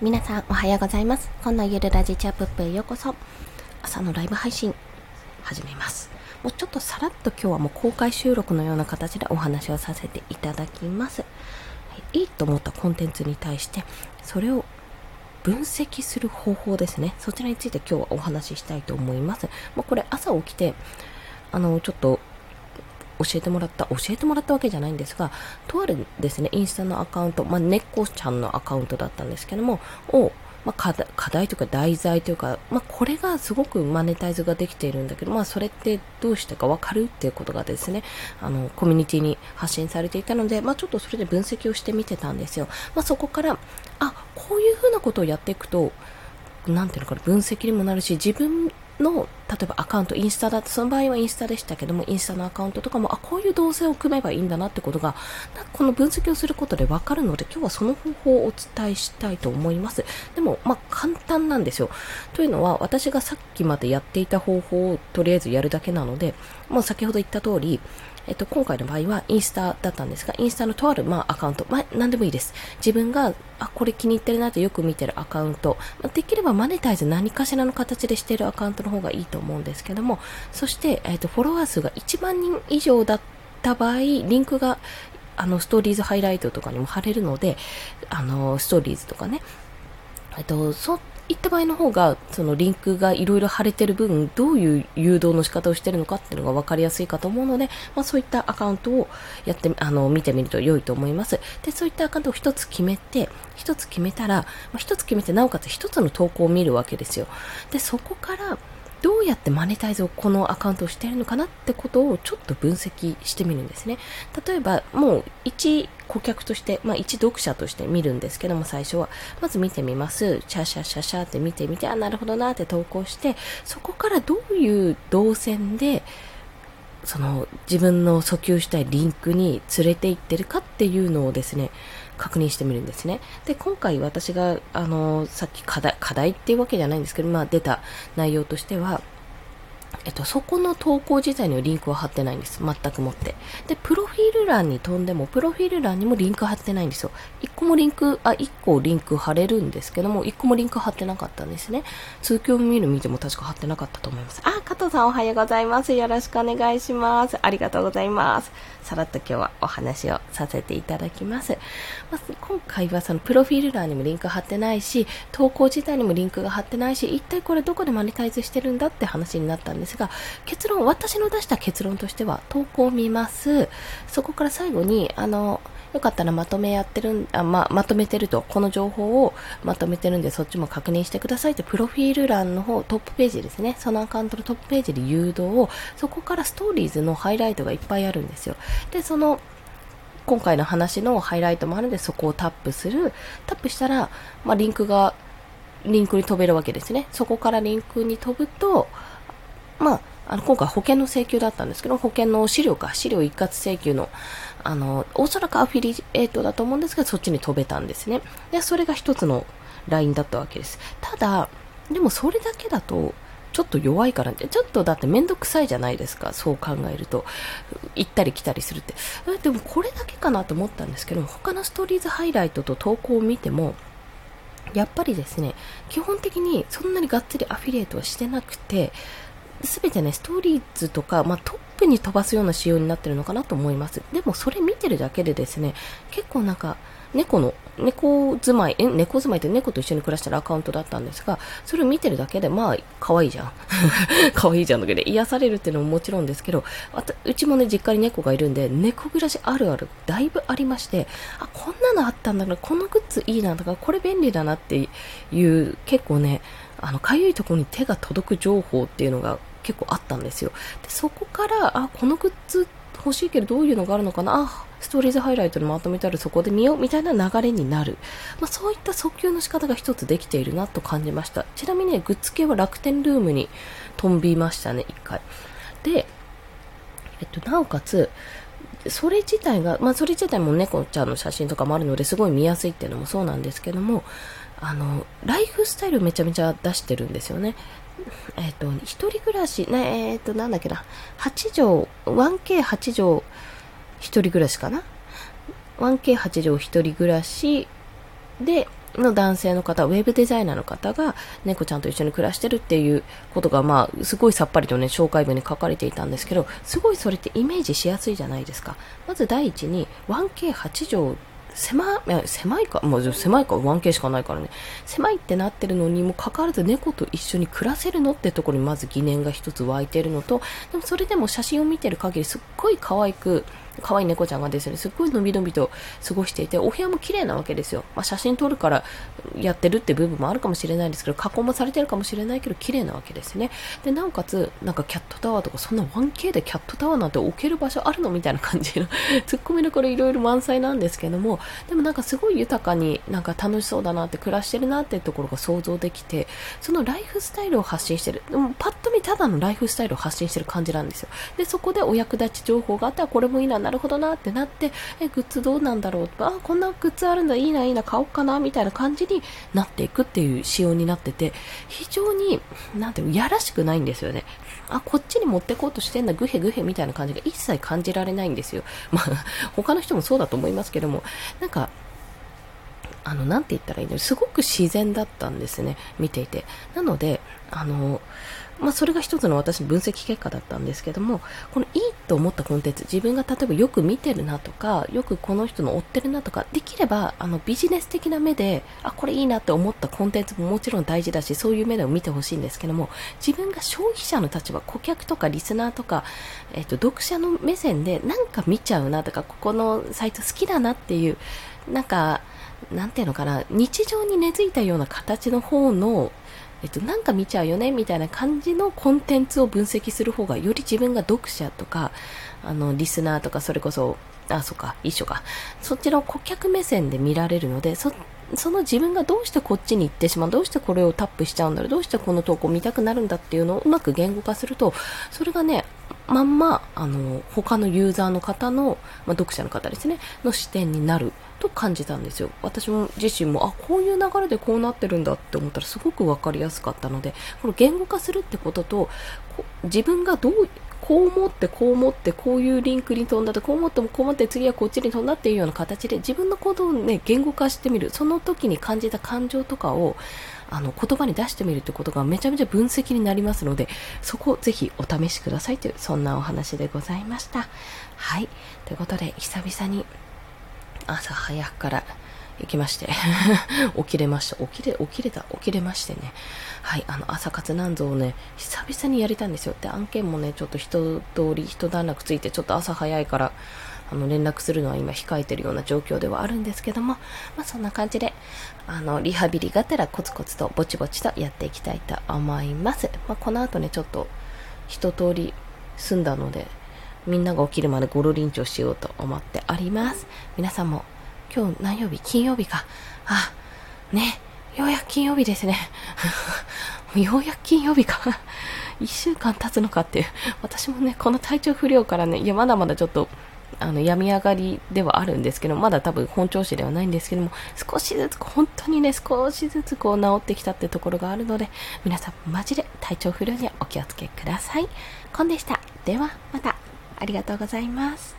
皆さんおはようございます。今のゆるラジチャップップへようこそ。朝のライブ配信始めます。もうちょっとさらっと今日はもう公開収録のような形でお話をさせていただきます。いいと思ったコンテンツに対してそれを分析する方法ですね。そちらについて今日はお話ししたいと思います。もうこれ朝起きてあのちょっと教えてもらった、教えてもらったわけじゃないんですが、とあるですね、インスタのアカウント、まあ、猫ちゃんのアカウントだったんですけども、を、まあ、課題というか題材というか、まあ、これがすごくマネタイズができているんだけど、まあ、それってどうしてかわかるっていうことがですね、あの、コミュニティに発信されていたので、まあ、ちょっとそれで分析をしてみてたんですよ。まあ、そこから、あ、こういうふうなことをやっていくと、なんていうのかな、分析にもなるし、自分の、例えばアカウント、インスタだって、その場合はインスタでしたけども、インスタのアカウントとかも、あ、こういう動線を組めばいいんだなってことが、この分析をすることでわかるので、今日はその方法をお伝えしたいと思います。でも、まあ、簡単なんですよ。というのは、私がさっきまでやっていた方法をとりあえずやるだけなので、もう先ほど言った通り、えっと、今回の場合はインスタだったんですが、インスタのとある、まあ、アカウント、まあ、何でもいいです。自分が、あ、これ気に入ってるなとよく見てるアカウント、まあ、できればマネタイズ何かしらの形でしてるアカウントの方がいいと思うんですけども、そして、えっと、フォロワー数が1万人以上だった場合、リンクが、あの、ストーリーズハイライトとかにも貼れるので、あの、ストーリーズとかね、えっと、そ行った場合の方が、そのリンクがいろいろ貼れてる分、どういう誘導の仕方をしてるのかっていうのが分かりやすいかと思うので、まあそういったアカウントをやって、あの、見てみると良いと思います。で、そういったアカウントを一つ決めて、一つ決めたら、まあ、一つ決めて、なおかつ一つの投稿を見るわけですよ。で、そこから、どうやってマネタイズをこのアカウントをしているのかなってことをちょっと分析してみるんですね。例えば、もう一顧客として、まあ一読者として見るんですけども、最初は。まず見てみます。シャシャシャシャって見てみて、あ、なるほどなって投稿して、そこからどういう動線で、その自分の訴求したいリンクに連れて行ってるかっていうのをですね、確認してみるんですね。で、今回私が、あの、さっき課題、課題っていうわけじゃないんですけど、まあ出た内容としては、えっと、そこの投稿自体にはリンクは貼ってないんです。全くもって。で、プロフィール欄に飛んでも、プロフィール欄にもリンク貼ってないんですよ。一個もリンク、あ、一個リンク貼れるんですけども、一個もリンク貼ってなかったんですね。通教見る見ても確か貼ってなかったと思います。あ、加藤さんおはようございます。よろしくお願いします。ありがとうございます。さらっと今日はお話をさせていただきます。まず、今回はそのプロフィール欄にもリンク貼ってないし、投稿自体にもリンクが貼ってないし、一体これどこでマネタイズしてるんだって話になったんですですが、結論、私の出した結論としては、投稿を見ます。そこから最後に、あの、よかったらまとめやってるん、あままとめてると、この情報をまとめてるんで、そっちも確認してくださいって、プロフィール欄の方、トップページですね。そのアカウントのトップページで誘導を、そこからストーリーズのハイライトがいっぱいあるんですよ。で、その、今回の話のハイライトもあるので、そこをタップする。タップしたら、まあ、リンクが、リンクに飛べるわけですね。そこからリンクに飛ぶと、まあ、あの、今回保険の請求だったんですけど、保険の資料か、資料一括請求の、あの、おそらくアフィリエイトだと思うんですけど、そっちに飛べたんですね。で、それが一つのラインだったわけです。ただ、でもそれだけだと、ちょっと弱いからちょっとだってめんどくさいじゃないですか、そう考えると。行ったり来たりするって。でもこれだけかなと思ったんですけど、他のストーリーズハイライトと投稿を見ても、やっぱりですね、基本的にそんなにがっつりアフィリエイトはしてなくて、すべてね、ストーリーズとか、まあ、トップに飛ばすような仕様になってるのかなと思います。でもそれ見てるだけでですね、結構なんか、猫の、猫住まい、え、猫住まいって猫と一緒に暮らしてるアカウントだったんですが、それを見てるだけで、まあ、可愛いじゃん。可愛いじゃんだけで、癒されるっていうのももちろんですけど、あと、うちもね、実家に猫がいるんで、猫暮らしあるある、だいぶありまして、あ、こんなのあったんだな、このグッズいいな、とか、これ便利だなっていう、結構ね、あの、かゆいところに手が届く情報っていうのが結構あったんですよ。で、そこから、あ、このグッズ欲しいけどどういうのがあるのかな？あ、ストーリーズハイライトにまとめたらそこで見ようみたいな流れになる。まあ、そういった訴求の仕方が一つできているなと感じました。ちなみにね、グッズ系は楽天ルームに飛びましたね、一回。で、えっと、なおかつ、それ自体が、まあ、それ自体も猫ちゃんの写真とかもあるのですごい見やすいっていうのもそうなんですけども、あの、ライフスタイルめちゃめちゃ出してるんですよね。えっ、ー、と、一人暮らし、ね、えっ、ー、と、なんだっけな、8畳、1K8 畳、一人暮らしかな ?1K8 畳一人暮らしで、の男性の方、ウェブデザイナーの方が猫ちゃんと一緒に暮らしてるっていうことが、まあ、すごいさっぱりとね、紹介文に書かれていたんですけど、すごいそれってイメージしやすいじゃないですか。まず第一に、1K8 畳狭い、狭いか、もう狭いか 1K しかないからね。狭いってなってるのにもかかわらず猫と一緒に暮らせるのってところにまず疑念が一つ湧いてるのと、でもそれでも写真を見てる限りすっごい可愛く、可愛い猫ちゃんがですね、すっごいのびのびと過ごしていて、お部屋も綺麗なわけですよ。まあ、写真撮るからやってるって部分もあるかもしれないですけど、加工もされてるかもしれないけど、綺麗なわけですね。で、なおかつ、なんかキャットタワーとか、そんな 1K でキャットタワーなんて置ける場所あるのみたいな感じの、ツッコミどころいろいろ満載なんですけども、でもなんかすごい豊かになんか楽しそうだなって暮らしてるなっていうところが想像できて、そのライフスタイルを発信してる。でもパッと見ただのライフスタイルを発信してる感じなんですよ。で、そこでお役立ち情報があったらこれもいいな、なるほどなってなって、え、グッズどうなんだろうあ、こんなグッズあるんだ、いいな、いいな、買おうかな、みたいな感じになっていくっていう仕様になってて、非常に、なんていうやらしくないんですよね。あ、こっちに持ってこうとしてんだ、グヘグヘみたいな感じが一切感じられないんですよ。まあ、他の人もそうだと思いますけども、なんか、あの、なんて言ったらいいのすごく自然だったんですね、見ていて。なので、あの、まあ、それが一つの私の分析結果だったんですけども、このいいと思ったコンテンツ、自分が例えばよく見てるなとか、よくこの人の追ってるなとか、できれば、あの、ビジネス的な目で、あ、これいいなって思ったコンテンツももちろん大事だし、そういう目でも見てほしいんですけども、自分が消費者の立場、顧客とかリスナーとか、えっ、と、読者の目線でなんか見ちゃうなとか、ここのサイト好きだなっていう、なんか、なんていうのかな、日常に根付いたような形の方の、えっと、なんか見ちゃうよねみたいな感じのコンテンツを分析する方がより自分が読者とかあのリスナーとかそれこそあそうか一緒かそっちらを顧客目線で見られるのでそその自分がどうしてこっちに行ってしまうどうしてこれをタップしちゃうんだろうどうしてこの投稿見たくなるんだっていうのをうまく言語化するとそれがねまんまあの他のユーザーの方の、まあ、読者の方ですねの視点になると感じたんですよ。私も自身もあこういう流れでこうなってるんだって思ったらすごく分かりやすかったのでこの言語化するってことと自分がどうこう思ってこう思ってこういうリンクに飛んだとこう思ってもこう思って次はこっちに飛んだっていうような形で自分の行動をね言語化してみるその時に感じた感情とかをあの言葉に出してみるってことがめちゃめちゃ分析になりますのでそこをぜひお試しくださいというそんなお話でございました。はい。ということで久々に朝早くから行きまして 起きれました。起きれ、起きれた、起きれましてね。はい、あの、朝活なんぞをね、久々にやりたんですよ。で、案件もね、ちょっと一通り、一段落ついて、ちょっと朝早いから、あの、連絡するのは今控えてるような状況ではあるんですけども、まあ、そんな感じで、あの、リハビリがてらコツコツとぼちぼちとやっていきたいと思います。まあ、この後ね、ちょっと、一通り済んだので、みんなが起きるまでゴロリンチョしようと思っております。皆さんも今日何曜日？金曜日か。あ、ね、ようやく金曜日ですね。ようやく金曜日か。一週間経つのかっていう。私もね、この体調不良からね、いや、まだまだちょっと、あの、病み上がりではあるんですけど、まだ多分本調子ではないんですけども、少しずつ、本当にね、少しずつこう治ってきたってところがあるので、皆さんマジで体調不良にはお気をつけください。コンでした。では、また。ありがとうございます。